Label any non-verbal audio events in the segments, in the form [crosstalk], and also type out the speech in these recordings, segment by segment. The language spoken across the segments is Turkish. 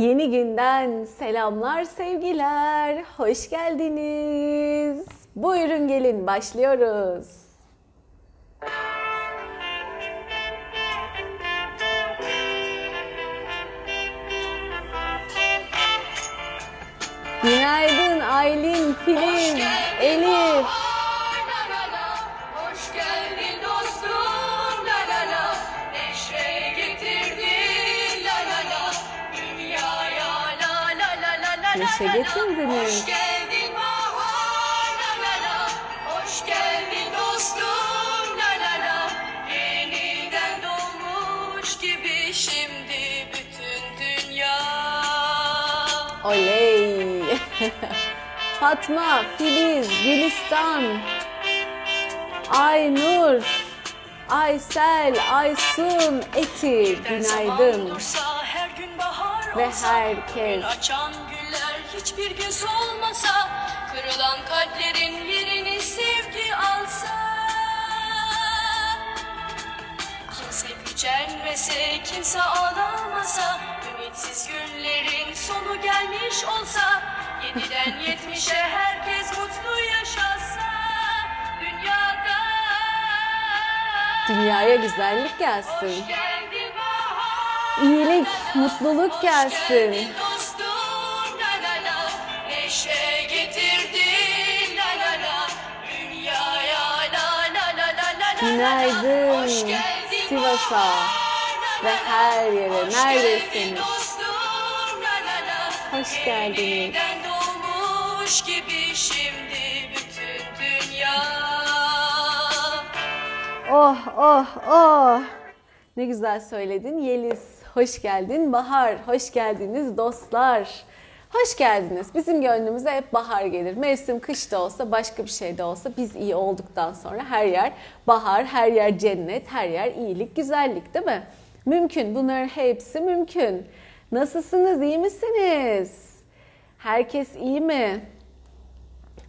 Yeni günden selamlar sevgiler. Hoş geldiniz. Buyurun gelin başlıyoruz. Günaydın Aylin, Filiz, Elif. Bütün dünya Oley. [laughs] Fatma, Filiz, Gülistan, Aynur, Aysel, Aysun, Eti, günaydın. Ve herkes. Hiçbir gün solmasa, kırılan kalplerin yerini sevgi alsa. Kimse gücenmese, kimse ağlamasa, ümitsiz günlerin sonu gelmiş olsa, yediden [laughs] yetmişe herkes mutlu yaşasa, dünyada. Dünyaya güzellik gelsin. İyilik, mutluluk gelsin. Günaydın Sivas'a ve her yere neredesiniz? Hoş geldiniz. Doğmuş gibi şimdi bütün dünya. Oh oh oh. Ne güzel söyledin Yeliz. Hoş geldin Bahar. Hoş geldiniz dostlar. Hoş geldiniz. Bizim gönlümüze hep bahar gelir. Mevsim kış da olsa başka bir şey de olsa biz iyi olduktan sonra her yer bahar, her yer cennet, her yer iyilik, güzellik değil mi? Mümkün. Bunların hepsi mümkün. Nasılsınız? iyi misiniz? Herkes iyi mi?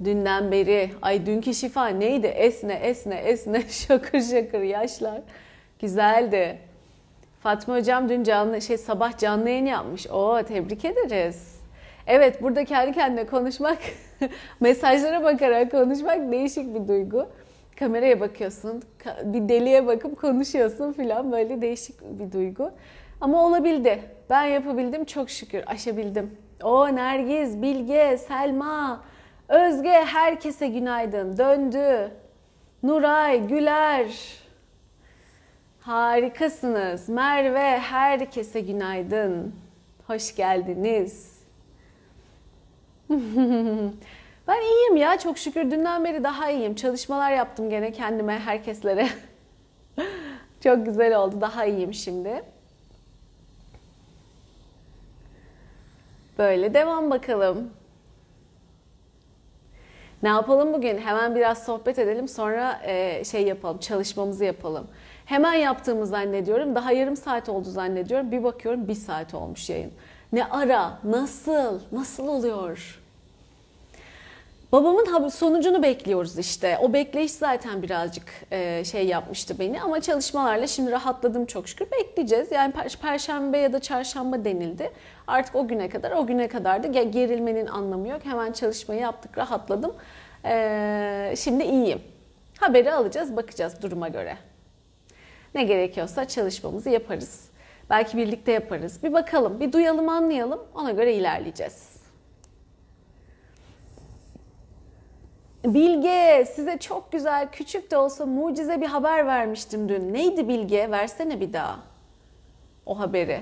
Dünden beri, ay dünkü şifa neydi? Esne, esne, esne, [laughs] şakır şakır yaşlar. Güzeldi. Fatma hocam dün canlı, şey sabah canlı yayın yapmış. Oo tebrik ederiz. Evet burada kendi kendine konuşmak, [laughs] mesajlara bakarak konuşmak değişik bir duygu. Kameraya bakıyorsun, bir deliye bakıp konuşuyorsun filan böyle değişik bir duygu. Ama olabildi. Ben yapabildim çok şükür, aşabildim. O Nergiz, Bilge, Selma, Özge herkese günaydın. Döndü. Nuray, Güler. Harikasınız. Merve herkese günaydın. Hoş geldiniz. [laughs] ben iyiyim ya çok şükür dünden beri daha iyiyim. Çalışmalar yaptım gene kendime, herkeslere. [laughs] çok güzel oldu. Daha iyiyim şimdi. Böyle devam bakalım. Ne yapalım bugün? Hemen biraz sohbet edelim sonra e, şey yapalım, çalışmamızı yapalım. Hemen yaptığımı zannediyorum. Daha yarım saat oldu zannediyorum. Bir bakıyorum bir saat olmuş yayın. Ne ara, nasıl, nasıl oluyor? Babamın sonucunu bekliyoruz işte. O bekleyiş zaten birazcık e, şey yapmıştı beni ama çalışmalarla şimdi rahatladım çok şükür. Bekleyeceğiz. Yani per- perşembe ya da çarşamba denildi. Artık o güne kadar, o güne kadar da ge- gerilmenin anlamı yok. Hemen çalışmayı yaptık, rahatladım. E, şimdi iyiyim. Haberi alacağız, bakacağız duruma göre. Ne gerekiyorsa çalışmamızı yaparız. Belki birlikte yaparız. Bir bakalım, bir duyalım, anlayalım. Ona göre ilerleyeceğiz. Bilge size çok güzel küçük de olsa mucize bir haber vermiştim dün. Neydi Bilge? Versene bir daha o haberi.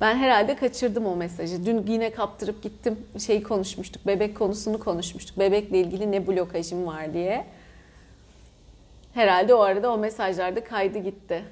Ben herhalde kaçırdım o mesajı. Dün yine kaptırıp gittim. Şey konuşmuştuk. Bebek konusunu konuşmuştuk. Bebekle ilgili ne blokajım var diye. Herhalde o arada o mesajlarda kaydı gitti.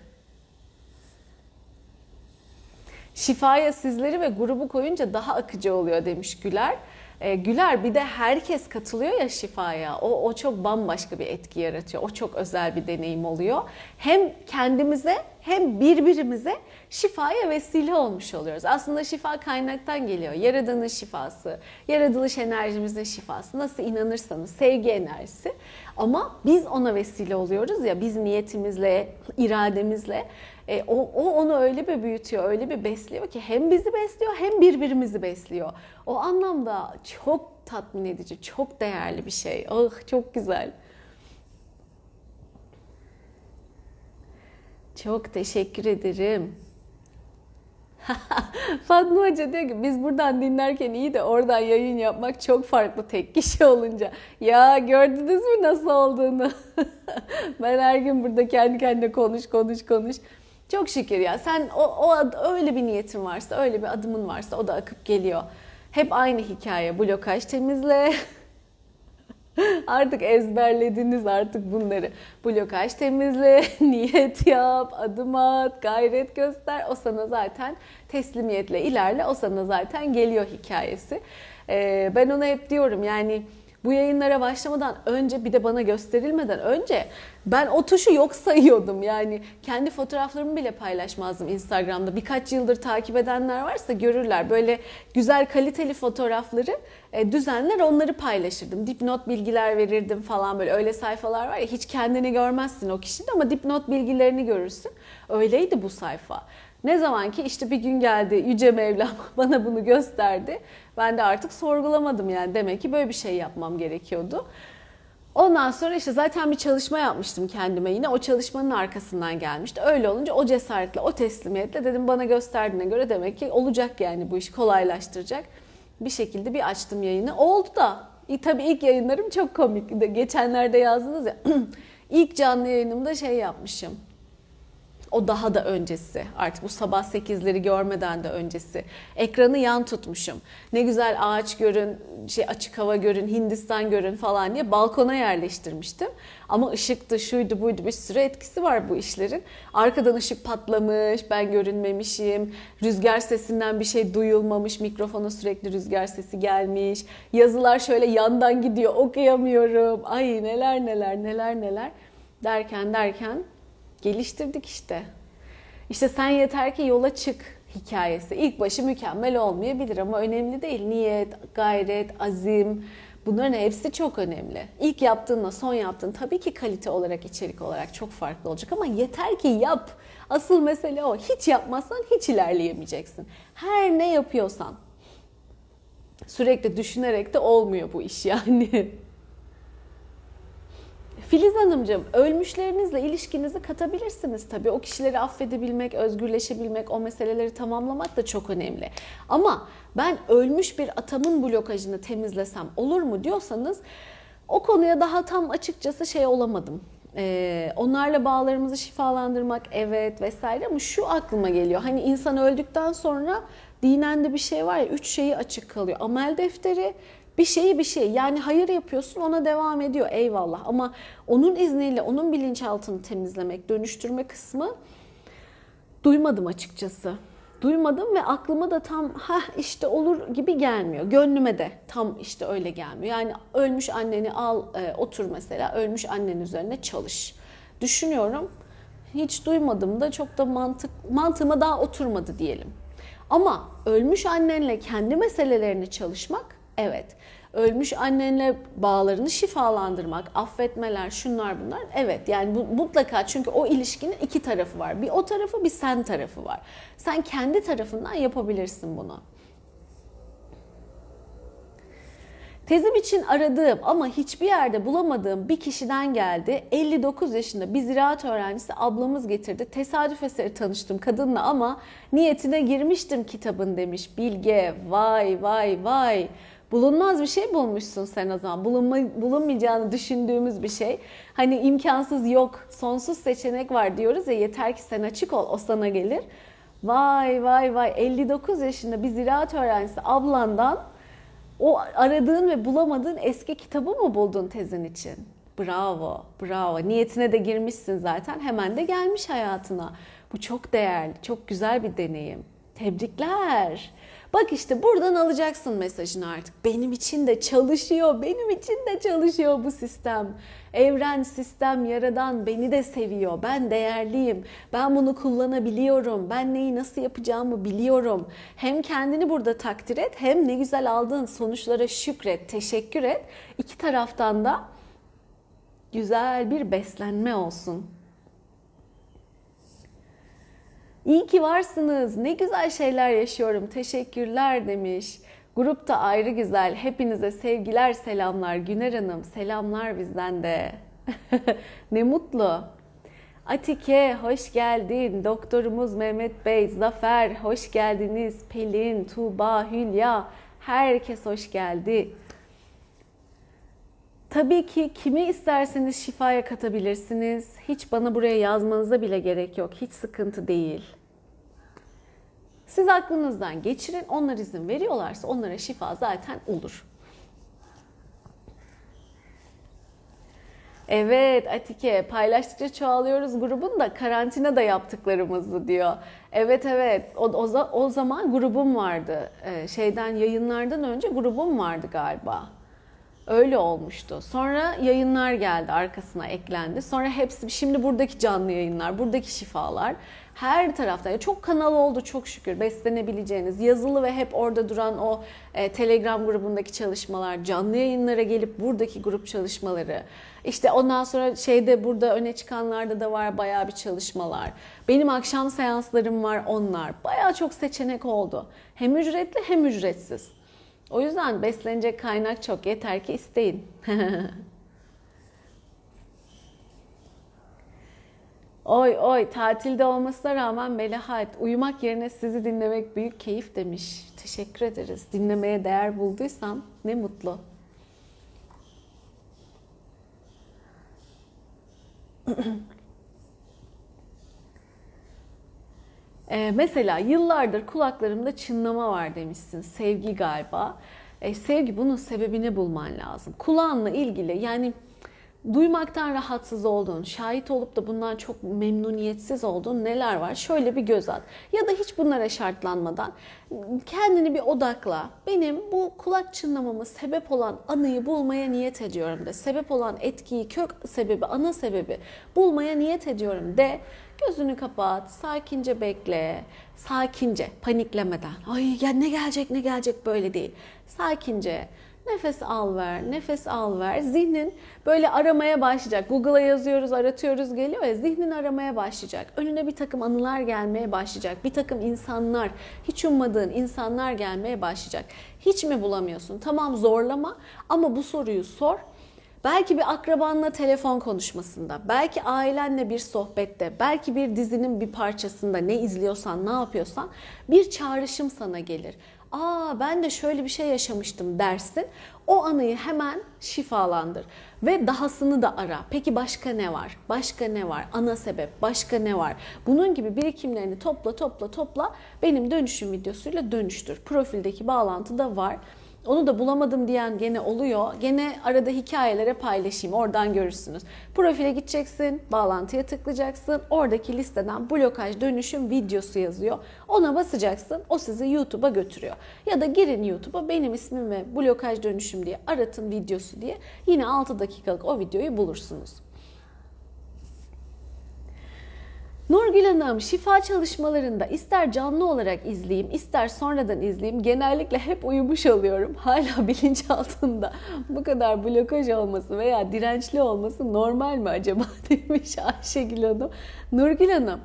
Şifaya sizleri ve grubu koyunca daha akıcı oluyor demiş Güler. Ee, Güler bir de herkes katılıyor ya şifaya. O, o çok bambaşka bir etki yaratıyor. O çok özel bir deneyim oluyor. Hem kendimize hem birbirimize şifaya vesile olmuş oluyoruz. Aslında şifa kaynaktan geliyor. Yaradığınız şifası, yaratılış enerjimizin şifası. Nasıl inanırsanız sevgi enerjisi. Ama biz ona vesile oluyoruz ya biz niyetimizle, irademizle. E, o, o onu öyle bir büyütüyor, öyle bir besliyor ki hem bizi besliyor hem birbirimizi besliyor. O anlamda çok tatmin edici, çok değerli bir şey. Oh çok güzel. Çok teşekkür ederim. [laughs] Fatma Hoca diyor ki biz buradan dinlerken iyi de oradan yayın yapmak çok farklı tek kişi olunca. Ya gördünüz mü nasıl olduğunu? [laughs] ben her gün burada kendi kendine konuş konuş konuş. Çok şükür ya sen o, o öyle bir niyetin varsa öyle bir adımın varsa o da akıp geliyor. Hep aynı hikaye blokaj temizle. [laughs] artık ezberlediniz artık bunları. Blokaj temizle, [laughs] niyet yap, adım at, gayret göster. O sana zaten teslimiyetle ilerle. O sana zaten geliyor hikayesi. Ee, ben ona hep diyorum yani bu yayınlara başlamadan önce bir de bana gösterilmeden önce ben o tuşu yok sayıyordum. Yani kendi fotoğraflarımı bile paylaşmazdım Instagram'da. Birkaç yıldır takip edenler varsa görürler. Böyle güzel kaliteli fotoğrafları e, düzenler onları paylaşırdım. Dipnot bilgiler verirdim falan böyle öyle sayfalar var ya hiç kendini görmezsin o kişinin ama dipnot bilgilerini görürsün. Öyleydi bu sayfa. Ne zaman ki işte bir gün geldi Yüce Mevlam [laughs] bana bunu gösterdi. Ben de artık sorgulamadım yani demek ki böyle bir şey yapmam gerekiyordu. Ondan sonra işte zaten bir çalışma yapmıştım kendime yine. O çalışmanın arkasından gelmişti. Öyle olunca o cesaretle, o teslimiyetle dedim bana gösterdiğine göre demek ki olacak yani bu işi kolaylaştıracak. Bir şekilde bir açtım yayını. Oldu da. E, tabii ilk yayınlarım çok komik. Geçenlerde yazdınız ya. [clears throat] ilk canlı yayınımda şey yapmışım o daha da öncesi. Artık bu sabah 8'leri görmeden de öncesi. Ekranı yan tutmuşum. Ne güzel ağaç görün, şey açık hava görün, Hindistan görün falan diye balkona yerleştirmiştim. Ama ışıktı, şuydu, buydu bir sürü etkisi var bu işlerin. Arkadan ışık patlamış, ben görünmemişim. Rüzgar sesinden bir şey duyulmamış, mikrofona sürekli rüzgar sesi gelmiş. Yazılar şöyle yandan gidiyor, okuyamıyorum. Ay neler neler neler neler derken derken geliştirdik işte. İşte sen yeter ki yola çık hikayesi. İlk başı mükemmel olmayabilir ama önemli değil. Niyet, gayret, azim bunların hepsi çok önemli. İlk yaptığınla son yaptığın tabii ki kalite olarak, içerik olarak çok farklı olacak ama yeter ki yap. Asıl mesele o. Hiç yapmazsan hiç ilerleyemeyeceksin. Her ne yapıyorsan sürekli düşünerek de olmuyor bu iş yani. [laughs] Filiz Hanımcığım, ölmüşlerinizle ilişkinizi katabilirsiniz tabii. O kişileri affedebilmek, özgürleşebilmek, o meseleleri tamamlamak da çok önemli. Ama ben ölmüş bir atamın blokajını temizlesem olur mu diyorsanız o konuya daha tam açıkçası şey olamadım. Ee, onlarla bağlarımızı şifalandırmak evet vesaire ama şu aklıma geliyor. Hani insan öldükten sonra dinen de bir şey var ya üç şeyi açık kalıyor. Amel defteri, bir şeyi bir şey yani hayır yapıyorsun ona devam ediyor eyvallah ama onun izniyle onun bilinçaltını temizlemek, dönüştürme kısmı duymadım açıkçası. Duymadım ve aklıma da tam ha işte olur gibi gelmiyor. Gönlüme de tam işte öyle gelmiyor. Yani ölmüş anneni al e, otur mesela ölmüş annen üzerine çalış. Düşünüyorum hiç duymadım da çok da mantık mantığıma daha oturmadı diyelim. Ama ölmüş annenle kendi meselelerini çalışmak evet ölmüş annenle bağlarını şifalandırmak, affetmeler, şunlar bunlar. Evet yani bu mutlaka çünkü o ilişkinin iki tarafı var. Bir o tarafı bir sen tarafı var. Sen kendi tarafından yapabilirsin bunu. Tezim için aradığım ama hiçbir yerde bulamadığım bir kişiden geldi. 59 yaşında bir ziraat öğrencisi ablamız getirdi. Tesadüf eseri tanıştım kadınla ama niyetine girmiştim kitabın demiş. Bilge vay vay vay bulunmaz bir şey bulmuşsun sen o zaman. Bulunma, bulunmayacağını düşündüğümüz bir şey. Hani imkansız yok, sonsuz seçenek var diyoruz ya yeter ki sen açık ol, o sana gelir. Vay vay vay 59 yaşında bir ziraat öğrencisi ablandan o aradığın ve bulamadığın eski kitabı mı buldun tezin için? Bravo, bravo. Niyetine de girmişsin zaten. Hemen de gelmiş hayatına. Bu çok değerli, çok güzel bir deneyim. Tebrikler. Bak işte buradan alacaksın mesajını artık. Benim için de çalışıyor, benim için de çalışıyor bu sistem. Evren, sistem, yaradan beni de seviyor. Ben değerliyim. Ben bunu kullanabiliyorum. Ben neyi nasıl yapacağımı biliyorum. Hem kendini burada takdir et, hem ne güzel aldığın sonuçlara şükret, teşekkür et. İki taraftan da güzel bir beslenme olsun. İyi ki varsınız. Ne güzel şeyler yaşıyorum. Teşekkürler demiş. Grupta ayrı güzel. Hepinize sevgiler, selamlar. Güner Hanım, selamlar bizden de. [laughs] ne mutlu. Atike hoş geldin. Doktorumuz Mehmet Bey, Zafer hoş geldiniz. Pelin, Tuğba, Hülya herkes hoş geldi. Tabii ki kimi isterseniz şifaya katabilirsiniz. Hiç bana buraya yazmanıza bile gerek yok. Hiç sıkıntı değil. Siz aklınızdan geçirin. Onlar izin veriyorlarsa onlara şifa zaten olur. Evet Atike paylaştıkça çoğalıyoruz grubun da karantina da yaptıklarımızı diyor. Evet evet o, o, o zaman grubum vardı. Ee, şeyden yayınlardan önce grubum vardı galiba. Öyle olmuştu. Sonra yayınlar geldi arkasına eklendi. Sonra hepsi şimdi buradaki canlı yayınlar, buradaki şifalar her tarafta yani çok kanal oldu çok şükür beslenebileceğiniz yazılı ve hep orada duran o e, Telegram grubundaki çalışmalar, canlı yayınlara gelip buradaki grup çalışmaları. İşte ondan sonra şeyde burada öne çıkanlarda da var bayağı bir çalışmalar. Benim akşam seanslarım var onlar. Bayağı çok seçenek oldu. Hem ücretli hem ücretsiz. O yüzden beslenecek kaynak çok. Yeter ki isteyin. [laughs] oy oy tatilde olmasına rağmen Melahat uyumak yerine sizi dinlemek büyük keyif demiş. Teşekkür ederiz. Dinlemeye değer bulduysam ne mutlu. [clears throat] Ee, mesela yıllardır kulaklarımda çınlama var demişsin. Sevgi galiba. Ee, sevgi bunun sebebini bulman lazım. Kulağınla ilgili yani duymaktan rahatsız olduğun, şahit olup da bundan çok memnuniyetsiz olduğun neler var? Şöyle bir göz at. Ya da hiç bunlara şartlanmadan kendini bir odakla. Benim bu kulak çınlamama sebep olan anıyı bulmaya niyet ediyorum de. Sebep olan etkiyi, kök sebebi, ana sebebi bulmaya niyet ediyorum de. Gözünü kapat, sakince bekle. Sakince, paniklemeden. Ay ya ne gelecek ne gelecek böyle değil. Sakince Nefes al ver, nefes al ver. Zihnin böyle aramaya başlayacak. Google'a yazıyoruz, aratıyoruz geliyor ya zihnin aramaya başlayacak. Önüne bir takım anılar gelmeye başlayacak. Bir takım insanlar, hiç ummadığın insanlar gelmeye başlayacak. Hiç mi bulamıyorsun? Tamam zorlama ama bu soruyu sor. Belki bir akrabanla telefon konuşmasında, belki ailenle bir sohbette, belki bir dizinin bir parçasında ne izliyorsan, ne yapıyorsan bir çağrışım sana gelir aa ben de şöyle bir şey yaşamıştım dersin. O anıyı hemen şifalandır ve dahasını da ara. Peki başka ne var? Başka ne var? Ana sebep, başka ne var? Bunun gibi birikimlerini topla topla topla benim dönüşüm videosuyla dönüştür. Profildeki bağlantı da var. Onu da bulamadım diyen gene oluyor. Gene arada hikayelere paylaşayım. Oradan görürsünüz. Profile gideceksin, bağlantıya tıklayacaksın. Oradaki listeden blokaj dönüşüm videosu yazıyor. Ona basacaksın. O sizi YouTube'a götürüyor. Ya da girin YouTube'a benim ismim ve blokaj dönüşüm diye aratın videosu diye. Yine 6 dakikalık o videoyu bulursunuz. Nurgül Hanım şifa çalışmalarında ister canlı olarak izleyeyim ister sonradan izleyeyim genellikle hep uyumuş oluyorum. [laughs] Hala bilinç altında bu kadar blokaj olması veya dirençli olması normal mi acaba [laughs] demiş Ayşegül Hanım. Nurgül Hanım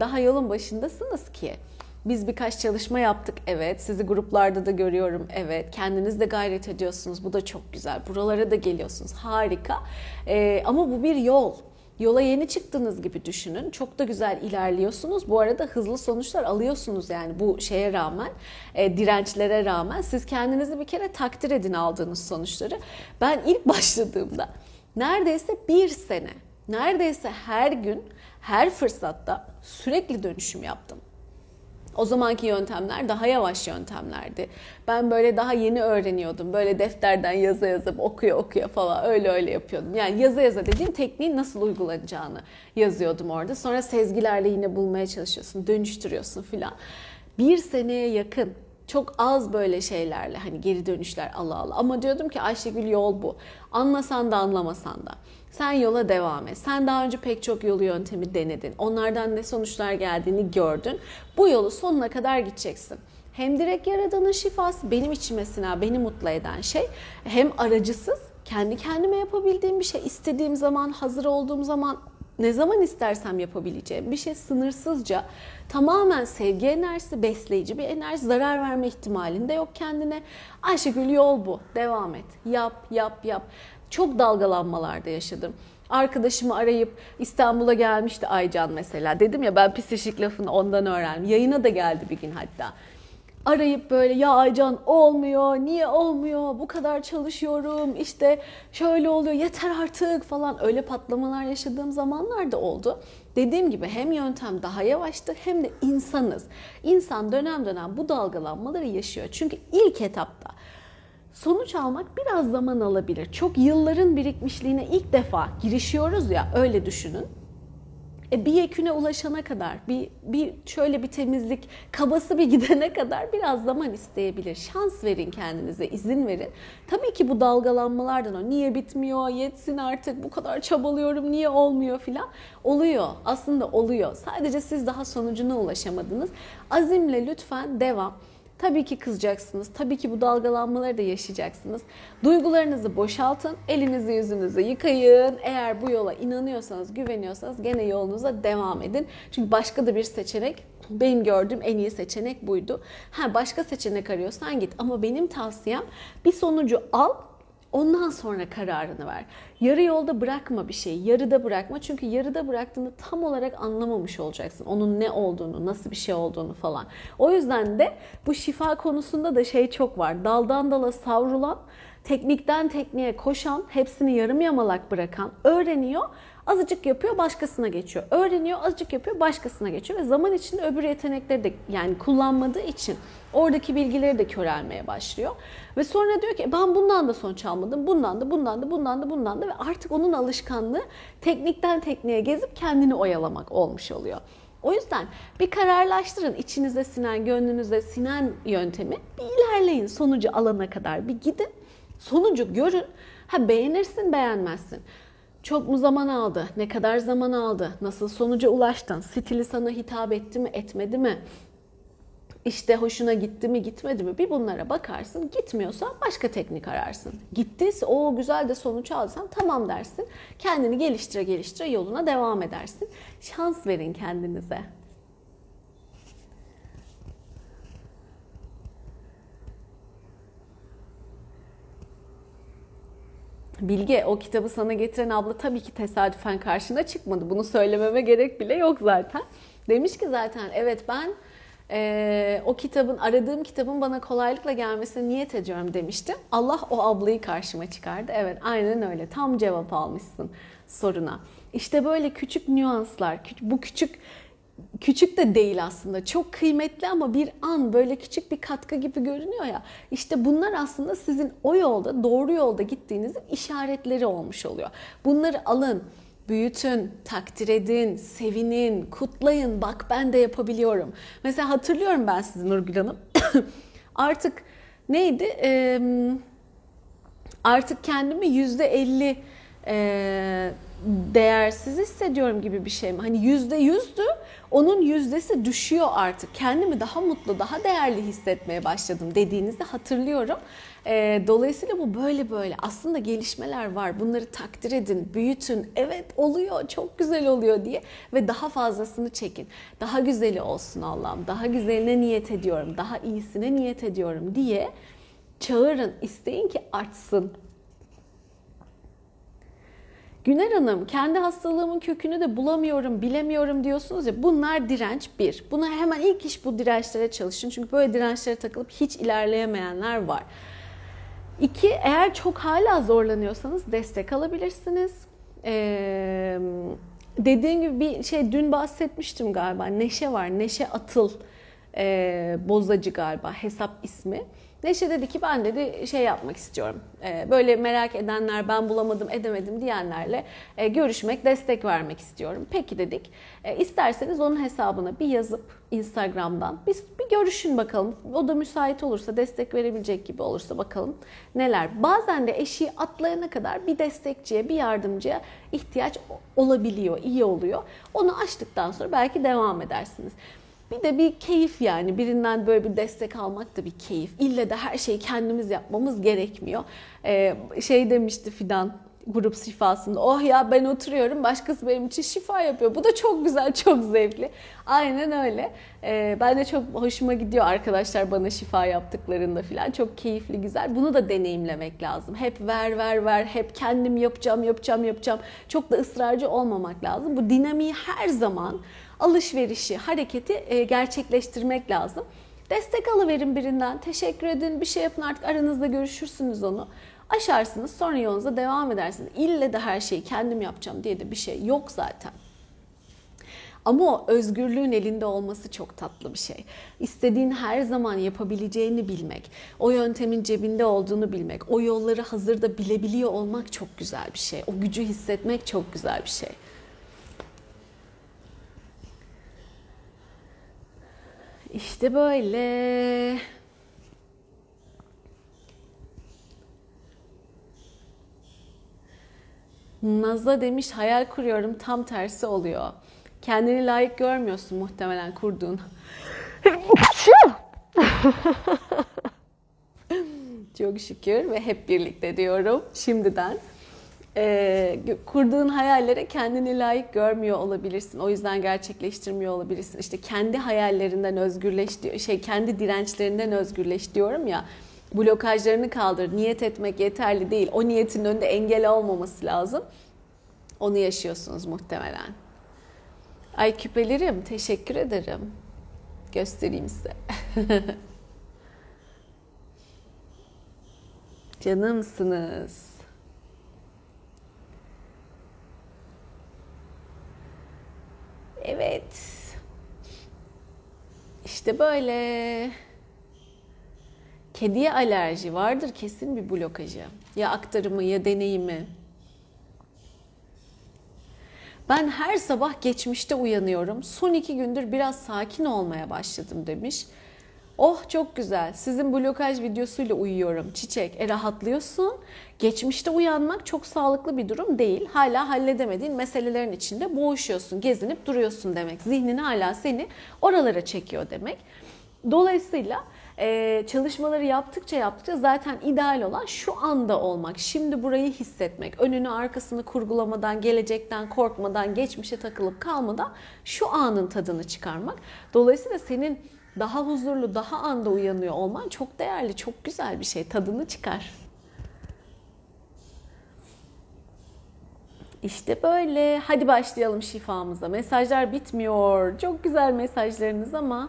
daha yolun başındasınız ki. Biz birkaç çalışma yaptık evet. Sizi gruplarda da görüyorum evet. Kendiniz de gayret ediyorsunuz. Bu da çok güzel. Buralara da geliyorsunuz. Harika. Ee, ama bu bir yol. Yola yeni çıktığınız gibi düşünün. Çok da güzel ilerliyorsunuz. Bu arada hızlı sonuçlar alıyorsunuz yani bu şeye rağmen, e, dirençlere rağmen. Siz kendinizi bir kere takdir edin aldığınız sonuçları. Ben ilk [laughs] başladığımda neredeyse bir sene, neredeyse her gün, her fırsatta sürekli dönüşüm yaptım. O zamanki yöntemler daha yavaş yöntemlerdi. Ben böyle daha yeni öğreniyordum. Böyle defterden yaza yazıp okuya okuya falan öyle öyle yapıyordum. Yani yaza yaza dediğim tekniğin nasıl uygulanacağını yazıyordum orada. Sonra sezgilerle yine bulmaya çalışıyorsun, dönüştürüyorsun filan. bir seneye yakın çok az böyle şeylerle hani geri dönüşler Allah Allah. Ama diyordum ki Ayşegül yol bu. Anlasan da anlamasan da. Sen yola devam et. Sen daha önce pek çok yolu yöntemi denedin. Onlardan ne sonuçlar geldiğini gördün. Bu yolu sonuna kadar gideceksin. Hem direkt yaradanın şifası benim için mesela beni mutlu eden şey hem aracısız kendi kendime yapabildiğim bir şey istediğim zaman hazır olduğum zaman ne zaman istersem yapabileceğim bir şey sınırsızca tamamen sevgi enerjisi, besleyici bir enerji, zarar verme ihtimalinde yok kendine. Ayşegül yol bu. Devam et. Yap, yap, yap. Çok dalgalanmalarda yaşadım. Arkadaşımı arayıp İstanbul'a gelmişti Aycan mesela. Dedim ya ben psişik lafını ondan öğrendim. Yayına da geldi bir gün hatta arayıp böyle ya Aycan olmuyor, niye olmuyor, bu kadar çalışıyorum, işte şöyle oluyor, yeter artık falan öyle patlamalar yaşadığım zamanlar da oldu. Dediğim gibi hem yöntem daha yavaştı hem de insanız. İnsan dönem dönem bu dalgalanmaları yaşıyor. Çünkü ilk etapta sonuç almak biraz zaman alabilir. Çok yılların birikmişliğine ilk defa girişiyoruz ya öyle düşünün. E, bir yeküne ulaşana kadar, bir, bir şöyle bir temizlik kabası bir [laughs] gidene kadar biraz zaman isteyebilir. Şans verin kendinize, izin verin. Tabii ki bu dalgalanmalardan o niye bitmiyor, yetsin artık, bu kadar çabalıyorum, niye olmuyor filan. Oluyor, aslında oluyor. Sadece siz daha sonucuna ulaşamadınız. Azimle lütfen devam. Tabii ki kızacaksınız. Tabii ki bu dalgalanmaları da yaşayacaksınız. Duygularınızı boşaltın. Elinizi yüzünüzü yıkayın. Eğer bu yola inanıyorsanız, güveniyorsanız gene yolunuza devam edin. Çünkü başka da bir seçenek benim gördüğüm en iyi seçenek buydu. Ha başka seçenek arıyorsan git ama benim tavsiyem bir sonucu al Ondan sonra kararını ver. Yarı yolda bırakma bir şeyi. Yarıda bırakma. Çünkü yarıda bıraktığında tam olarak anlamamış olacaksın. Onun ne olduğunu, nasıl bir şey olduğunu falan. O yüzden de bu şifa konusunda da şey çok var. Daldan dala savrulan, teknikten tekniğe koşan, hepsini yarım yamalak bırakan, öğreniyor Azıcık yapıyor başkasına geçiyor. Öğreniyor azıcık yapıyor başkasına geçiyor. Ve zaman içinde öbür yetenekleri de yani kullanmadığı için oradaki bilgileri de körelmeye başlıyor. Ve sonra diyor ki ben bundan da sonuç almadım. Bundan da bundan da bundan da bundan da ve artık onun alışkanlığı teknikten tekniğe gezip kendini oyalamak olmuş oluyor. O yüzden bir kararlaştırın içinize sinen, gönlünüze sinen yöntemi bir ilerleyin sonucu alana kadar bir gidin. Sonucu görün. Ha beğenirsin beğenmezsin. Çok mu zaman aldı? Ne kadar zaman aldı? Nasıl sonuca ulaştın? Stili sana hitap etti mi, etmedi mi? İşte hoşuna gitti mi, gitmedi mi? Bir bunlara bakarsın. Gitmiyorsa başka teknik ararsın. Gittiyse o güzel de sonuç alsan tamam dersin. Kendini geliştire geliştire yoluna devam edersin. Şans verin kendinize. Bilge o kitabı sana getiren abla tabii ki tesadüfen karşına çıkmadı. Bunu söylememe gerek bile yok zaten. Demiş ki zaten evet ben e, o kitabın aradığım kitabın bana kolaylıkla gelmesine niyet ediyorum demişti. Allah o ablayı karşıma çıkardı. Evet aynen öyle tam cevap almışsın soruna. İşte böyle küçük nüanslar, bu küçük küçük de değil aslında. Çok kıymetli ama bir an böyle küçük bir katkı gibi görünüyor ya. İşte bunlar aslında sizin o yolda, doğru yolda gittiğinizin işaretleri olmuş oluyor. Bunları alın, büyütün, takdir edin, sevinin, kutlayın. Bak ben de yapabiliyorum. Mesela hatırlıyorum ben sizi Nurgül Hanım. [coughs] artık neydi? Ee, artık kendimi yüzde elli değersiz hissediyorum gibi bir şey mi? Hani yüzde yüzdü, onun yüzdesi düşüyor artık. Kendimi daha mutlu, daha değerli hissetmeye başladım dediğinizde hatırlıyorum. E, dolayısıyla bu böyle böyle. Aslında gelişmeler var. Bunları takdir edin, büyütün. Evet oluyor, çok güzel oluyor diye ve daha fazlasını çekin. Daha güzeli olsun Allah'ım. Daha güzeline niyet ediyorum. Daha iyisine niyet ediyorum diye çağırın, isteyin ki artsın. Güner Hanım kendi hastalığımın kökünü de bulamıyorum, bilemiyorum diyorsunuz ya bunlar direnç bir. Buna hemen ilk iş bu dirençlere çalışın. Çünkü böyle dirençlere takılıp hiç ilerleyemeyenler var. İki, eğer çok hala zorlanıyorsanız destek alabilirsiniz. Ee, dediğim gibi bir şey dün bahsetmiştim galiba. Neşe var. Neşe Atıl e, Bozacı galiba hesap ismi. Neşe dedi ki ben dedi şey yapmak istiyorum. Ee, böyle merak edenler ben bulamadım edemedim diyenlerle e, görüşmek destek vermek istiyorum. Peki dedik. E, isterseniz onun hesabına bir yazıp Instagram'dan bir, bir görüşün bakalım. O da müsait olursa destek verebilecek gibi olursa bakalım neler. Bazen de eşiği atlayana kadar bir destekçiye bir yardımcıya ihtiyaç olabiliyor iyi oluyor. Onu açtıktan sonra belki devam edersiniz. Bir de bir keyif yani birinden böyle bir destek almak da bir keyif. İlle de her şeyi kendimiz yapmamız gerekmiyor. Ee, şey demişti Fidan grup şifasında. Oh ya ben oturuyorum başkası benim için şifa yapıyor. Bu da çok güzel, çok zevkli. Aynen öyle. Ee, ben de çok hoşuma gidiyor arkadaşlar bana şifa yaptıklarında falan. Çok keyifli, güzel. Bunu da deneyimlemek lazım. Hep ver, ver, ver. Hep kendim yapacağım, yapacağım, yapacağım. Çok da ısrarcı olmamak lazım. Bu dinamiği her zaman alışverişi, hareketi e, gerçekleştirmek lazım. Destek alıverin birinden. Teşekkür edin. Bir şey yapın artık aranızda görüşürsünüz onu. Aşarsınız sonra yolunuza devam edersiniz. İlle de her şeyi kendim yapacağım diye de bir şey yok zaten. Ama o özgürlüğün elinde olması çok tatlı bir şey. İstediğin her zaman yapabileceğini bilmek, o yöntemin cebinde olduğunu bilmek, o yolları hazırda bilebiliyor olmak çok güzel bir şey. O gücü hissetmek çok güzel bir şey. İşte böyle. Nazlı demiş hayal kuruyorum tam tersi oluyor. Kendini layık görmüyorsun muhtemelen kurduğun. [laughs] Çok şükür ve hep birlikte diyorum şimdiden. Ee, kurduğun hayallere kendini layık görmüyor olabilirsin. O yüzden gerçekleştirmiyor olabilirsin. İşte kendi hayallerinden özgürleş diyor, şey kendi dirençlerinden özgürleş diyorum ya. Blokajlarını kaldır. Niyet etmek yeterli değil. O niyetin önünde engel olmaması lazım. Onu yaşıyorsunuz muhtemelen. Ay küpelerim teşekkür ederim. Göstereyim size. [laughs] Canımsınız. Evet. İşte böyle. Kediye alerji vardır kesin bir blokajı. Ya aktarımı ya deneyimi. Ben her sabah geçmişte uyanıyorum. Son iki gündür biraz sakin olmaya başladım demiş. Oh çok güzel. Sizin blokaj videosuyla uyuyorum. Çiçek. E rahatlıyorsun. Geçmişte uyanmak çok sağlıklı bir durum değil. Hala halledemediğin meselelerin içinde boğuşuyorsun. Gezinip duruyorsun demek. Zihnin hala seni oralara çekiyor demek. Dolayısıyla ee, çalışmaları yaptıkça yaptıkça zaten ideal olan şu anda olmak, şimdi burayı hissetmek, önünü arkasını kurgulamadan, gelecekten korkmadan, geçmişe takılıp kalmadan şu anın tadını çıkarmak. Dolayısıyla senin daha huzurlu, daha anda uyanıyor olman çok değerli, çok güzel bir şey. Tadını çıkar. İşte böyle. Hadi başlayalım şifamıza. Mesajlar bitmiyor. Çok güzel mesajlarınız ama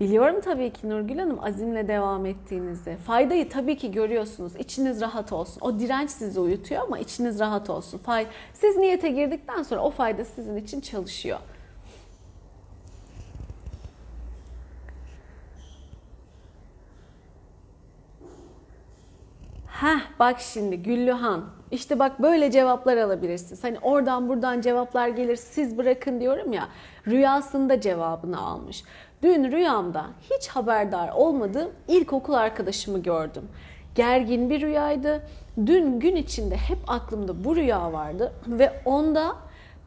Biliyorum tabii ki Nurgül Hanım azimle devam ettiğinizi. Faydayı tabii ki görüyorsunuz. İçiniz rahat olsun. O direnç sizi uyutuyor ama içiniz rahat olsun. Fay Siz niyete girdikten sonra o fayda sizin için çalışıyor. Heh bak şimdi Güllühan. İşte bak böyle cevaplar alabilirsiniz. Hani oradan buradan cevaplar gelir siz bırakın diyorum ya. Rüyasında cevabını almış. Dün rüyamda hiç haberdar olmadığım ilkokul arkadaşımı gördüm. Gergin bir rüyaydı. Dün gün içinde hep aklımda bu rüya vardı ve onda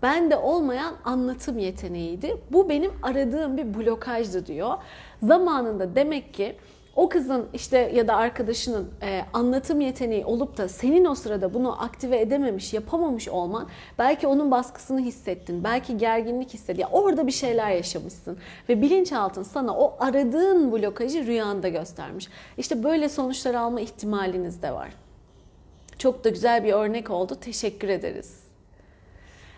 bende olmayan anlatım yeteneğiydi. Bu benim aradığım bir blokajdı diyor. Zamanında demek ki o kızın işte ya da arkadaşının e, anlatım yeteneği olup da senin o sırada bunu aktive edememiş, yapamamış olman belki onun baskısını hissettin, belki gerginlik hissettin. Ya orada bir şeyler yaşamışsın ve bilinçaltın sana o aradığın blokajı rüyanda göstermiş. İşte böyle sonuçlar alma ihtimaliniz de var. Çok da güzel bir örnek oldu. Teşekkür ederiz.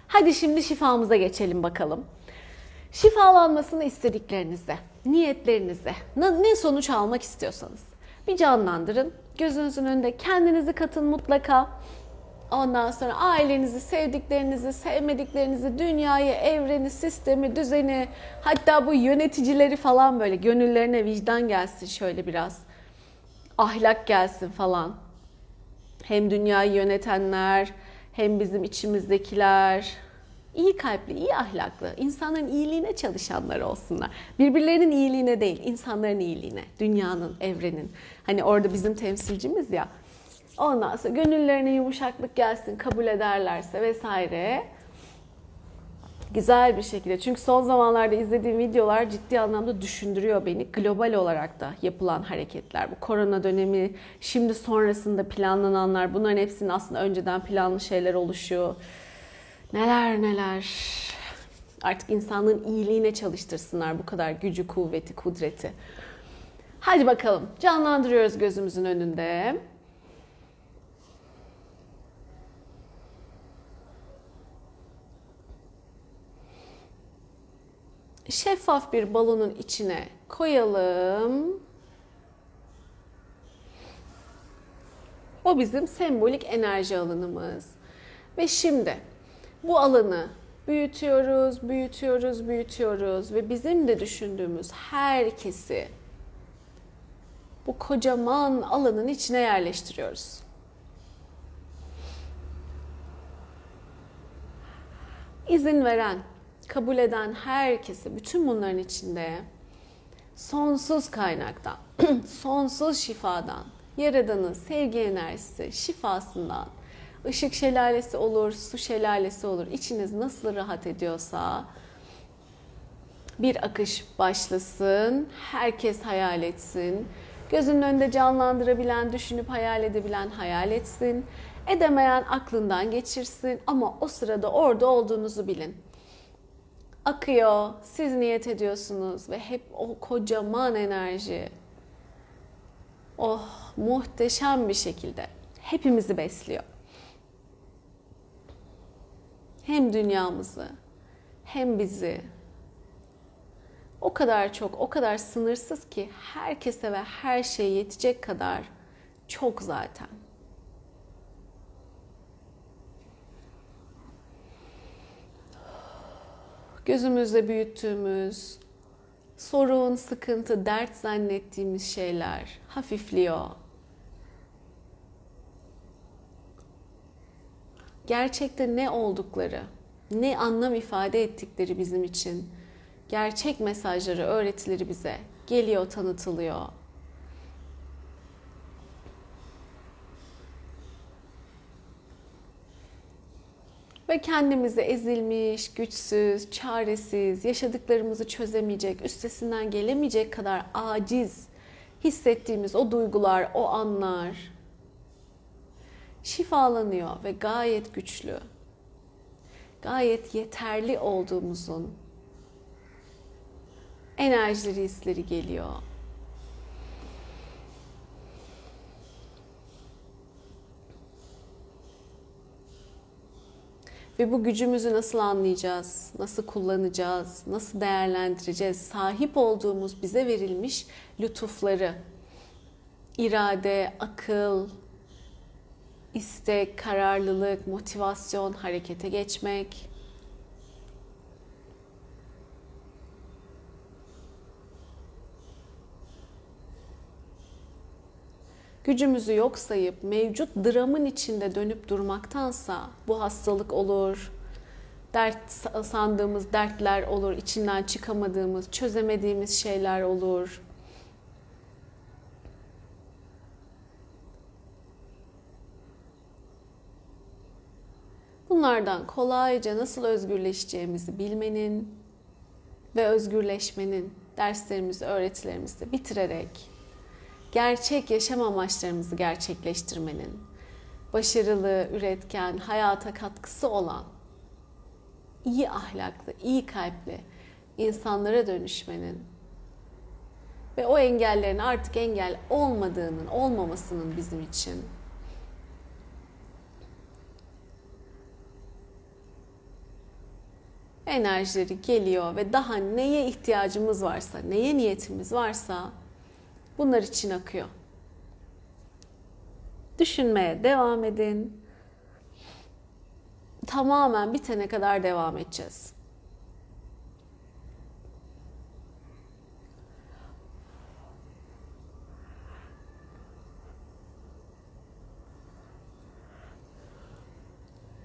Hadi şimdi şifamıza geçelim bakalım. Şifalanmasını istediklerinize, niyetlerinize, ne sonuç almak istiyorsanız bir canlandırın. Gözünüzün önünde kendinizi katın mutlaka. Ondan sonra ailenizi, sevdiklerinizi, sevmediklerinizi, dünyayı, evreni, sistemi, düzeni, hatta bu yöneticileri falan böyle gönüllerine vicdan gelsin şöyle biraz. Ahlak gelsin falan. Hem dünyayı yönetenler, hem bizim içimizdekiler, iyi kalpli, iyi ahlaklı, insanların iyiliğine çalışanlar olsunlar. Birbirlerinin iyiliğine değil, insanların iyiliğine, dünyanın, evrenin. Hani orada bizim temsilcimiz ya. Ondan sonra gönüllerine yumuşaklık gelsin, kabul ederlerse vesaire. Güzel bir şekilde. Çünkü son zamanlarda izlediğim videolar ciddi anlamda düşündürüyor beni. Global olarak da yapılan hareketler. Bu korona dönemi, şimdi sonrasında planlananlar. Bunların hepsinin aslında önceden planlı şeyler oluşuyor. Neler neler. Artık insanlığın iyiliğine çalıştırsınlar bu kadar gücü, kuvveti, kudreti. Hadi bakalım. Canlandırıyoruz gözümüzün önünde. şeffaf bir balonun içine koyalım. O bizim sembolik enerji alanımız. Ve şimdi bu alanı büyütüyoruz, büyütüyoruz, büyütüyoruz ve bizim de düşündüğümüz herkesi bu kocaman alanın içine yerleştiriyoruz. İzin veren, kabul eden herkesi, bütün bunların içinde sonsuz kaynaktan, [clears throat] sonsuz şifadan, Yaradan'ın sevgi enerjisi, şifasından, ışık şelalesi olur, su şelalesi olur. İçiniz nasıl rahat ediyorsa bir akış başlasın, herkes hayal etsin. Gözünün önünde canlandırabilen, düşünüp hayal edebilen hayal etsin. Edemeyen aklından geçirsin ama o sırada orada olduğunuzu bilin akıyor. Siz niyet ediyorsunuz ve hep o kocaman enerji oh muhteşem bir şekilde hepimizi besliyor. Hem dünyamızı hem bizi o kadar çok, o kadar sınırsız ki herkese ve her şeye yetecek kadar çok zaten. gözümüzde büyüttüğümüz sorun, sıkıntı, dert zannettiğimiz şeyler hafifliyor. Gerçekte ne oldukları, ne anlam ifade ettikleri bizim için gerçek mesajları, öğretileri bize geliyor, tanıtılıyor. ve kendimizi ezilmiş, güçsüz, çaresiz, yaşadıklarımızı çözemeyecek, üstesinden gelemeyecek kadar aciz hissettiğimiz o duygular, o anlar şifalanıyor ve gayet güçlü, gayet yeterli olduğumuzun enerjileri, hisleri geliyor. Ve bu gücümüzü nasıl anlayacağız, nasıl kullanacağız, nasıl değerlendireceğiz? Sahip olduğumuz bize verilmiş lütufları, irade, akıl, istek, kararlılık, motivasyon, harekete geçmek. gücümüzü yok sayıp mevcut dramın içinde dönüp durmaktansa bu hastalık olur, dert sandığımız dertler olur, içinden çıkamadığımız, çözemediğimiz şeyler olur. Bunlardan kolayca nasıl özgürleşeceğimizi bilmenin ve özgürleşmenin derslerimizi, öğretilerimizi bitirerek gerçek yaşam amaçlarımızı gerçekleştirmenin, başarılı, üretken, hayata katkısı olan, iyi ahlaklı, iyi kalpli insanlara dönüşmenin ve o engellerin artık engel olmadığının, olmamasının bizim için enerjileri geliyor ve daha neye ihtiyacımız varsa, neye niyetimiz varsa bunlar için akıyor. Düşünmeye devam edin. tamamen bitene kadar devam edeceğiz.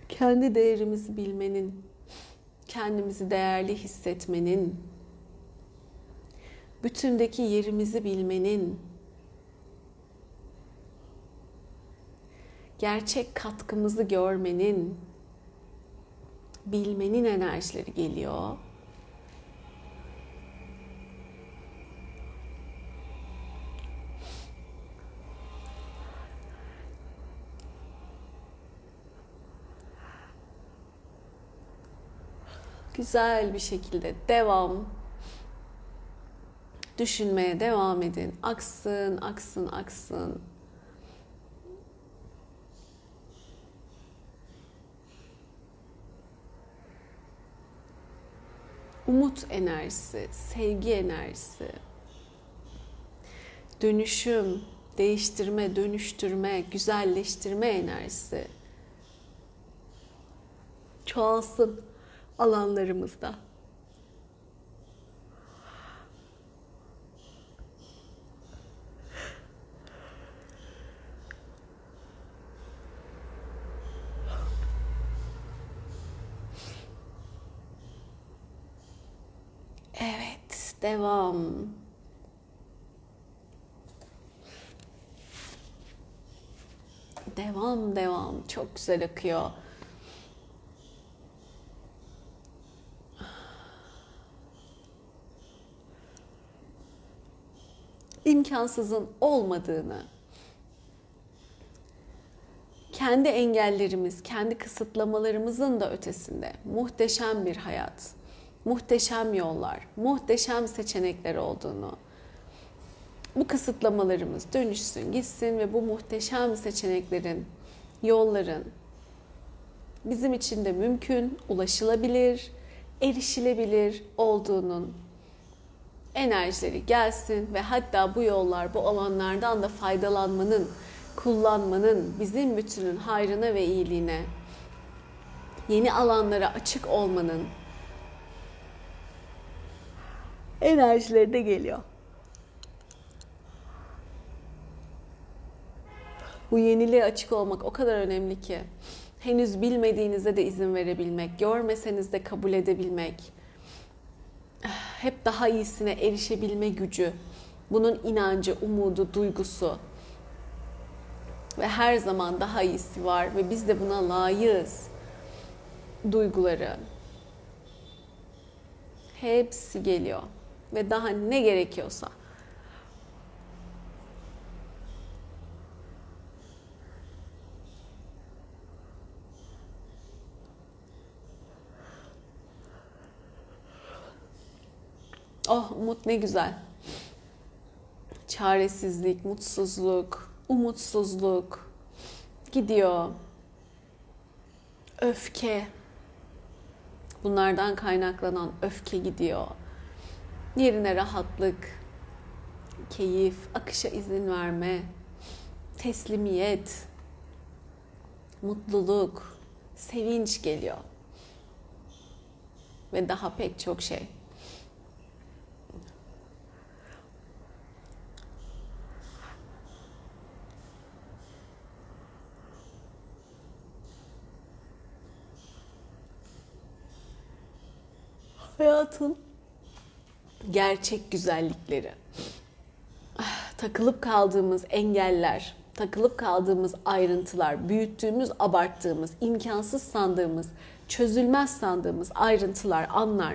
Kendi değerimizi bilmenin, kendimizi değerli hissetmenin, bütündeki yerimizi bilmenin, gerçek katkımızı görmenin, bilmenin enerjileri geliyor. Güzel bir şekilde devam. Düşünmeye devam edin. Aksın, aksın, aksın. umut enerjisi, sevgi enerjisi, dönüşüm, değiştirme, dönüştürme, güzelleştirme enerjisi çoğalsın alanlarımızda. Evet, devam. Devam, devam. Çok güzel akıyor. İmkansızın olmadığını, kendi engellerimiz, kendi kısıtlamalarımızın da ötesinde muhteşem bir hayat, muhteşem yollar, muhteşem seçenekler olduğunu, bu kısıtlamalarımız dönüşsün, gitsin ve bu muhteşem seçeneklerin, yolların bizim için de mümkün, ulaşılabilir, erişilebilir olduğunun enerjileri gelsin ve hatta bu yollar, bu alanlardan da faydalanmanın, kullanmanın bizim bütünün hayrına ve iyiliğine, yeni alanlara açık olmanın enerjileri de geliyor. Bu yeniliğe açık olmak o kadar önemli ki. Henüz bilmediğinize de izin verebilmek, görmeseniz de kabul edebilmek hep daha iyisine erişebilme gücü, bunun inancı, umudu, duygusu ve her zaman daha iyisi var ve biz de buna layığız duyguları. Hepsi geliyor ve daha ne gerekiyorsa. Oh umut ne güzel. Çaresizlik, mutsuzluk, umutsuzluk gidiyor. Öfke. Bunlardan kaynaklanan öfke gidiyor. Yerine rahatlık, keyif, akışa izin verme, teslimiyet, mutluluk, sevinç geliyor. Ve daha pek çok şey. Hayatın gerçek güzellikleri. Takılıp kaldığımız engeller, takılıp kaldığımız ayrıntılar, büyüttüğümüz, abarttığımız, imkansız sandığımız, çözülmez sandığımız ayrıntılar, anlar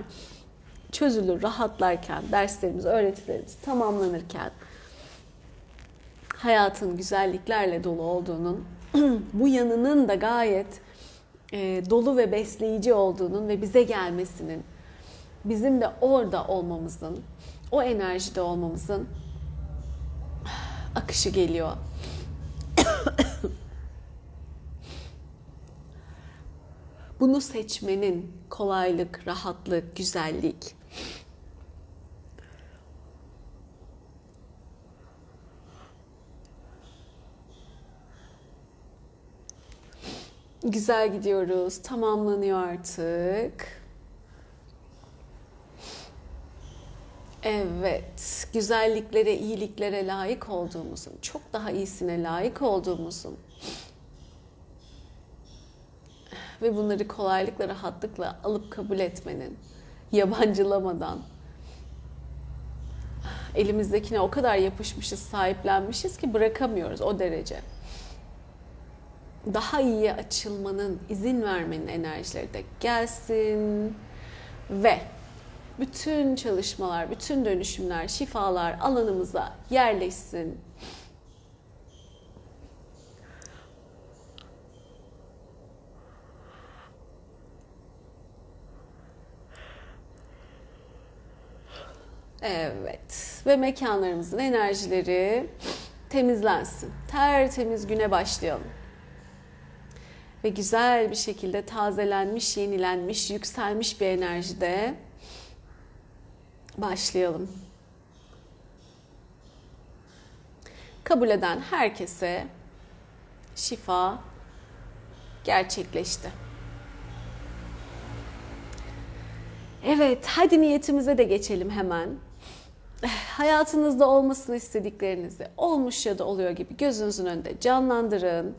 çözülür rahatlarken, derslerimiz, öğretilerimiz tamamlanırken hayatın güzelliklerle dolu olduğunun, [clears throat] bu yanının da gayet e, dolu ve besleyici olduğunun ve bize gelmesinin bizim de orada olmamızın, o enerjide olmamızın akışı geliyor. [coughs] Bunu seçmenin kolaylık, rahatlık, güzellik. Güzel gidiyoruz. Tamamlanıyor artık. Evet, güzelliklere, iyiliklere layık olduğumuzun, çok daha iyisine layık olduğumuzun ve bunları kolaylıkla, rahatlıkla alıp kabul etmenin, yabancılamadan, elimizdekine o kadar yapışmışız, sahiplenmişiz ki bırakamıyoruz o derece. Daha iyiye açılmanın, izin vermenin enerjileri de gelsin ve bütün çalışmalar, bütün dönüşümler, şifalar alanımıza yerleşsin. Evet. Ve mekanlarımızın enerjileri temizlensin. Tertemiz güne başlayalım. Ve güzel bir şekilde tazelenmiş, yenilenmiş, yükselmiş bir enerjide başlayalım. Kabul eden herkese şifa gerçekleşti. Evet, hadi niyetimize de geçelim hemen. Hayatınızda olmasını istediklerinizi olmuş ya da oluyor gibi gözünüzün önünde canlandırın.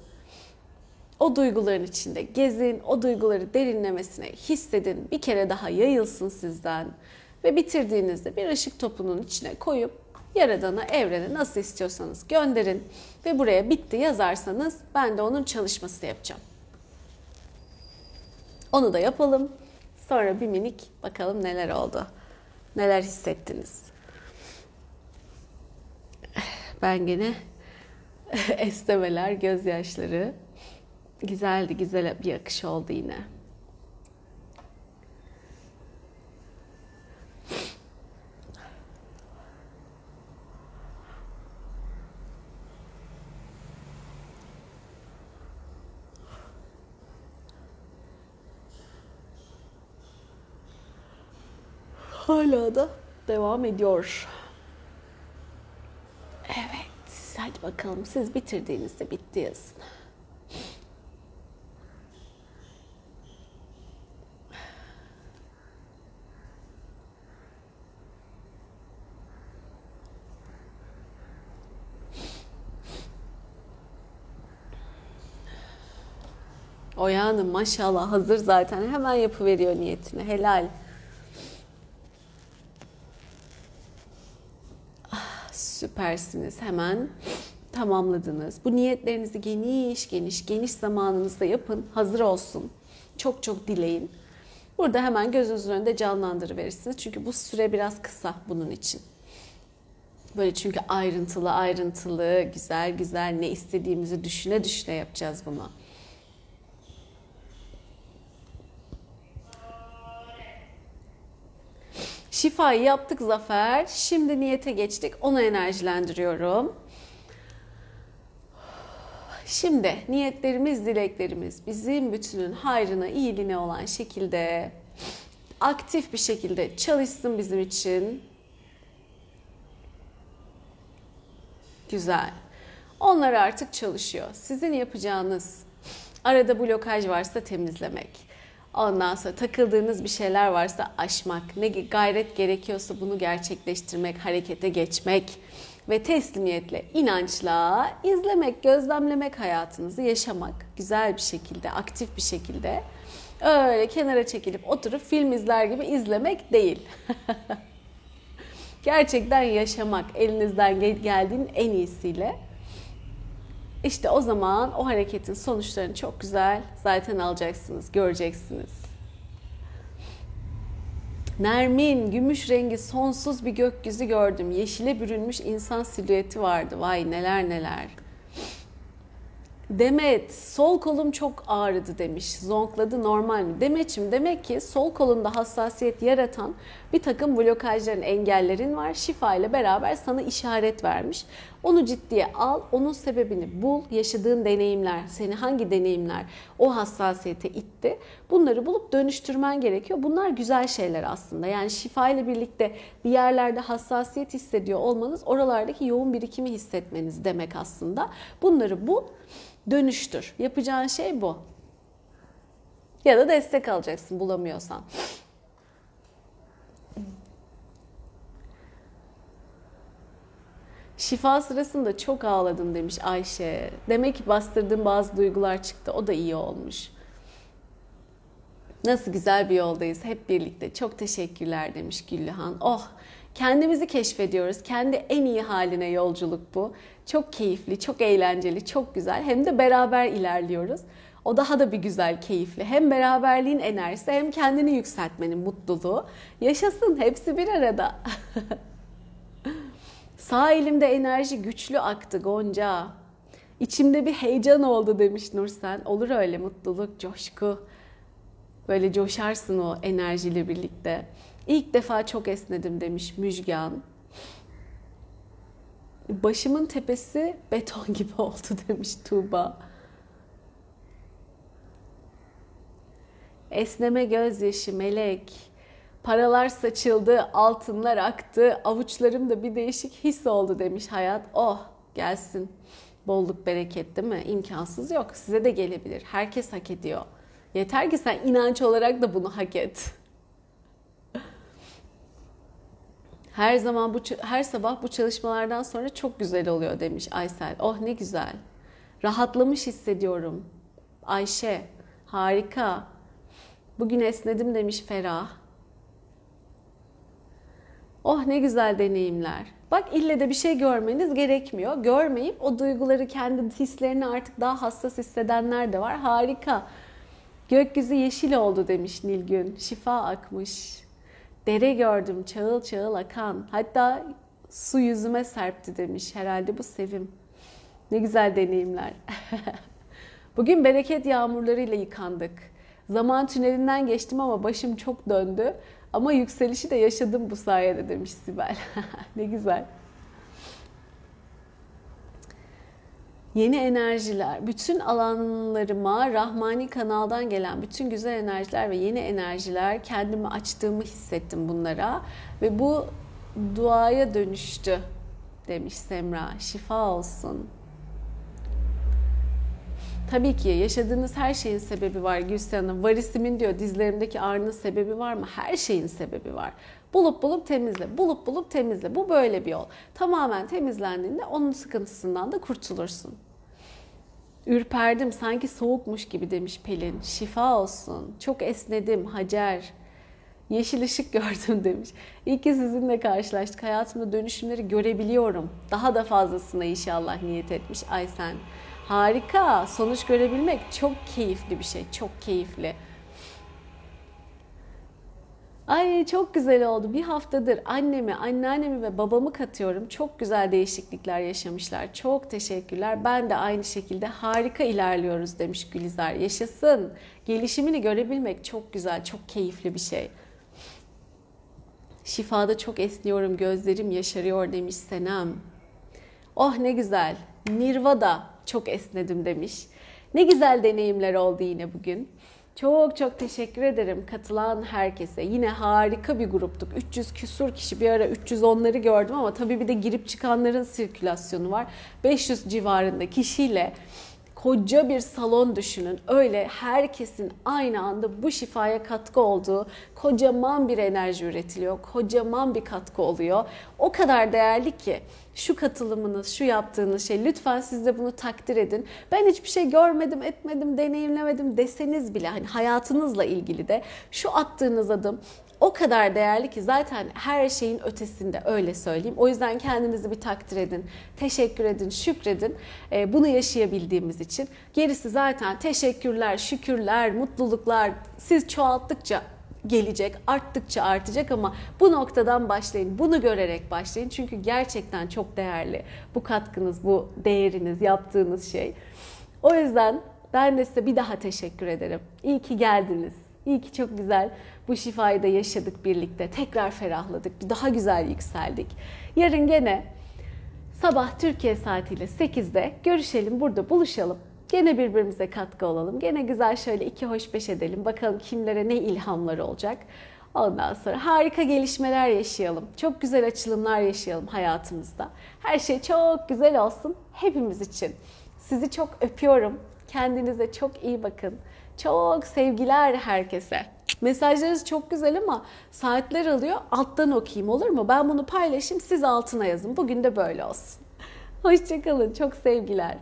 O duyguların içinde gezin, o duyguları derinlemesine hissedin. Bir kere daha yayılsın sizden. Ve bitirdiğinizde bir ışık topunun içine koyup Yaradan'a, evrene nasıl istiyorsanız gönderin. Ve buraya bitti yazarsanız ben de onun çalışmasını yapacağım. Onu da yapalım. Sonra bir minik bakalım neler oldu. Neler hissettiniz. Ben gene [laughs] esnemeler, gözyaşları. Güzeldi, güzel bir akış oldu yine. Hala da devam ediyor. Evet, hadi bakalım siz bitirdiğinizde bitti yazın. Oya Hanım maşallah hazır zaten hemen yapıveriyor niyetini helal. Ah, süpersiniz hemen tamamladınız. Bu niyetlerinizi geniş geniş geniş zamanınızda yapın hazır olsun. Çok çok dileyin. Burada hemen gözünüzün önünde canlandırıverirsiniz. Çünkü bu süre biraz kısa bunun için. Böyle çünkü ayrıntılı ayrıntılı, güzel güzel ne istediğimizi düşüne düşüne yapacağız bunu. Şifayı yaptık Zafer. Şimdi niyete geçtik. Onu enerjilendiriyorum. Şimdi niyetlerimiz, dileklerimiz bizim bütünün hayrına, iyiliğine olan şekilde aktif bir şekilde çalışsın bizim için. Güzel. Onlar artık çalışıyor. Sizin yapacağınız arada blokaj varsa temizlemek. Ondan sonra takıldığınız bir şeyler varsa aşmak, ne gayret gerekiyorsa bunu gerçekleştirmek, harekete geçmek ve teslimiyetle, inançla izlemek, gözlemlemek hayatınızı yaşamak güzel bir şekilde, aktif bir şekilde. Öyle kenara çekilip oturup film izler gibi izlemek değil. [laughs] Gerçekten yaşamak elinizden geldiğin en iyisiyle. İşte o zaman o hareketin sonuçlarını çok güzel zaten alacaksınız, göreceksiniz. Nermin, gümüş rengi sonsuz bir gökyüzü gördüm. Yeşile bürünmüş insan silüeti vardı. Vay neler neler. Demet, sol kolum çok ağrıdı demiş. Zonkladı normal mi? Demetçim demek ki sol kolunda hassasiyet yaratan bir takım blokajların, engellerin var. Şifa ile beraber sana işaret vermiş. Onu ciddiye al, onun sebebini bul. Yaşadığın deneyimler, seni hangi deneyimler o hassasiyete itti? Bunları bulup dönüştürmen gerekiyor. Bunlar güzel şeyler aslında. Yani şifa ile birlikte bir yerlerde hassasiyet hissediyor olmanız oralardaki yoğun birikimi hissetmeniz demek aslında. Bunları bul, dönüştür. Yapacağın şey bu. Ya da destek alacaksın bulamıyorsan. Şifa sırasında çok ağladım demiş Ayşe. Demek ki bastırdığım bazı duygular çıktı. O da iyi olmuş. Nasıl güzel bir yoldayız hep birlikte. Çok teşekkürler demiş Güllühan. Oh kendimizi keşfediyoruz. Kendi en iyi haline yolculuk bu. Çok keyifli, çok eğlenceli, çok güzel. Hem de beraber ilerliyoruz. O daha da bir güzel, keyifli. Hem beraberliğin enerjisi hem kendini yükseltmenin mutluluğu. Yaşasın hepsi bir arada. [laughs] Sağ elimde enerji güçlü aktı Gonca. İçimde bir heyecan oldu demiş Nursen. Olur öyle mutluluk, coşku. Böyle coşarsın o enerjiyle birlikte. İlk defa çok esnedim demiş Müjgan. Başımın tepesi beton [laughs] gibi oldu demiş Tuğba. Esneme gözyaşı melek. Paralar saçıldı, altınlar aktı, avuçlarımda bir değişik his oldu demiş hayat. Oh gelsin. Bolluk bereket değil mi? İmkansız yok. Size de gelebilir. Herkes hak ediyor. Yeter ki sen inanç olarak da bunu hak et. [laughs] Her zaman bu her sabah bu çalışmalardan sonra çok güzel oluyor demiş Aysel. Oh ne güzel. Rahatlamış hissediyorum. Ayşe harika. Bugün esnedim demiş Ferah. Oh ne güzel deneyimler. Bak ille de bir şey görmeniz gerekmiyor. Görmeyip o duyguları kendi hislerini artık daha hassas hissedenler de var. Harika. Gökyüzü yeşil oldu demiş Nilgün. Şifa akmış. Dere gördüm çağıl çağıl akan. Hatta su yüzüme serpti demiş. Herhalde bu sevim. Ne güzel deneyimler. [laughs] Bugün bereket yağmurlarıyla yıkandık. Zaman tünelinden geçtim ama başım çok döndü. Ama yükselişi de yaşadım bu sayede demiş Sibel. [laughs] ne güzel. Yeni enerjiler, bütün alanlarıma Rahmani kanaldan gelen bütün güzel enerjiler ve yeni enerjiler kendimi açtığımı hissettim bunlara ve bu duaya dönüştü demiş Semra. Şifa olsun. Tabii ki yaşadığınız her şeyin sebebi var Gülsen Hanım. Varisimin diyor dizlerimdeki ağrının sebebi var mı? Her şeyin sebebi var. Bulup bulup temizle, bulup bulup temizle. Bu böyle bir yol. Tamamen temizlendiğinde onun sıkıntısından da kurtulursun. Ürperdim sanki soğukmuş gibi demiş Pelin. Şifa olsun. Çok esnedim Hacer. Yeşil ışık [laughs] gördüm demiş. İyi ki sizinle karşılaştık. Hayatımda dönüşümleri görebiliyorum. Daha da fazlasına inşallah niyet etmiş Aysen. Harika. Sonuç görebilmek çok keyifli bir şey. Çok keyifli. Ay çok güzel oldu. Bir haftadır annemi, anneannemi ve babamı katıyorum. Çok güzel değişiklikler yaşamışlar. Çok teşekkürler. Ben de aynı şekilde harika ilerliyoruz demiş Gülizar. Yaşasın. Gelişimini görebilmek çok güzel, çok keyifli bir şey. Şifada çok esniyorum, gözlerim yaşarıyor demiş Senem. Oh ne güzel. Nirvada çok esnedim demiş. Ne güzel deneyimler oldu yine bugün. Çok çok teşekkür ederim katılan herkese. Yine harika bir gruptuk. 300 küsur kişi bir ara 310'ları gördüm ama tabii bir de girip çıkanların sirkülasyonu var. 500 civarında kişiyle koca bir salon düşünün. Öyle herkesin aynı anda bu şifaya katkı olduğu kocaman bir enerji üretiliyor. Kocaman bir katkı oluyor. O kadar değerli ki şu katılımınız, şu yaptığınız şey lütfen siz de bunu takdir edin. Ben hiçbir şey görmedim, etmedim, deneyimlemedim deseniz bile hani hayatınızla ilgili de şu attığınız adım o kadar değerli ki zaten her şeyin ötesinde öyle söyleyeyim. O yüzden kendinizi bir takdir edin, teşekkür edin, şükredin e, bunu yaşayabildiğimiz için. Gerisi zaten teşekkürler, şükürler, mutluluklar siz çoğalttıkça gelecek, arttıkça artacak ama bu noktadan başlayın. Bunu görerek başlayın. Çünkü gerçekten çok değerli bu katkınız, bu değeriniz, yaptığınız şey. O yüzden ben de size bir daha teşekkür ederim. İyi ki geldiniz. İyi ki çok güzel bu şifayı da yaşadık birlikte. Tekrar ferahladık. Daha güzel yükseldik. Yarın gene sabah Türkiye saatiyle 8'de görüşelim. Burada buluşalım. Gene birbirimize katkı olalım. Gene güzel şöyle iki hoş beş edelim. Bakalım kimlere ne ilhamlar olacak. Ondan sonra harika gelişmeler yaşayalım. Çok güzel açılımlar yaşayalım hayatımızda. Her şey çok güzel olsun hepimiz için. Sizi çok öpüyorum. Kendinize çok iyi bakın. Çok sevgiler herkese. Mesajlarınız çok güzel ama saatler alıyor. Alttan okuyayım olur mu? Ben bunu paylaşayım siz altına yazın. Bugün de böyle olsun. [laughs] Hoşçakalın. Çok sevgiler.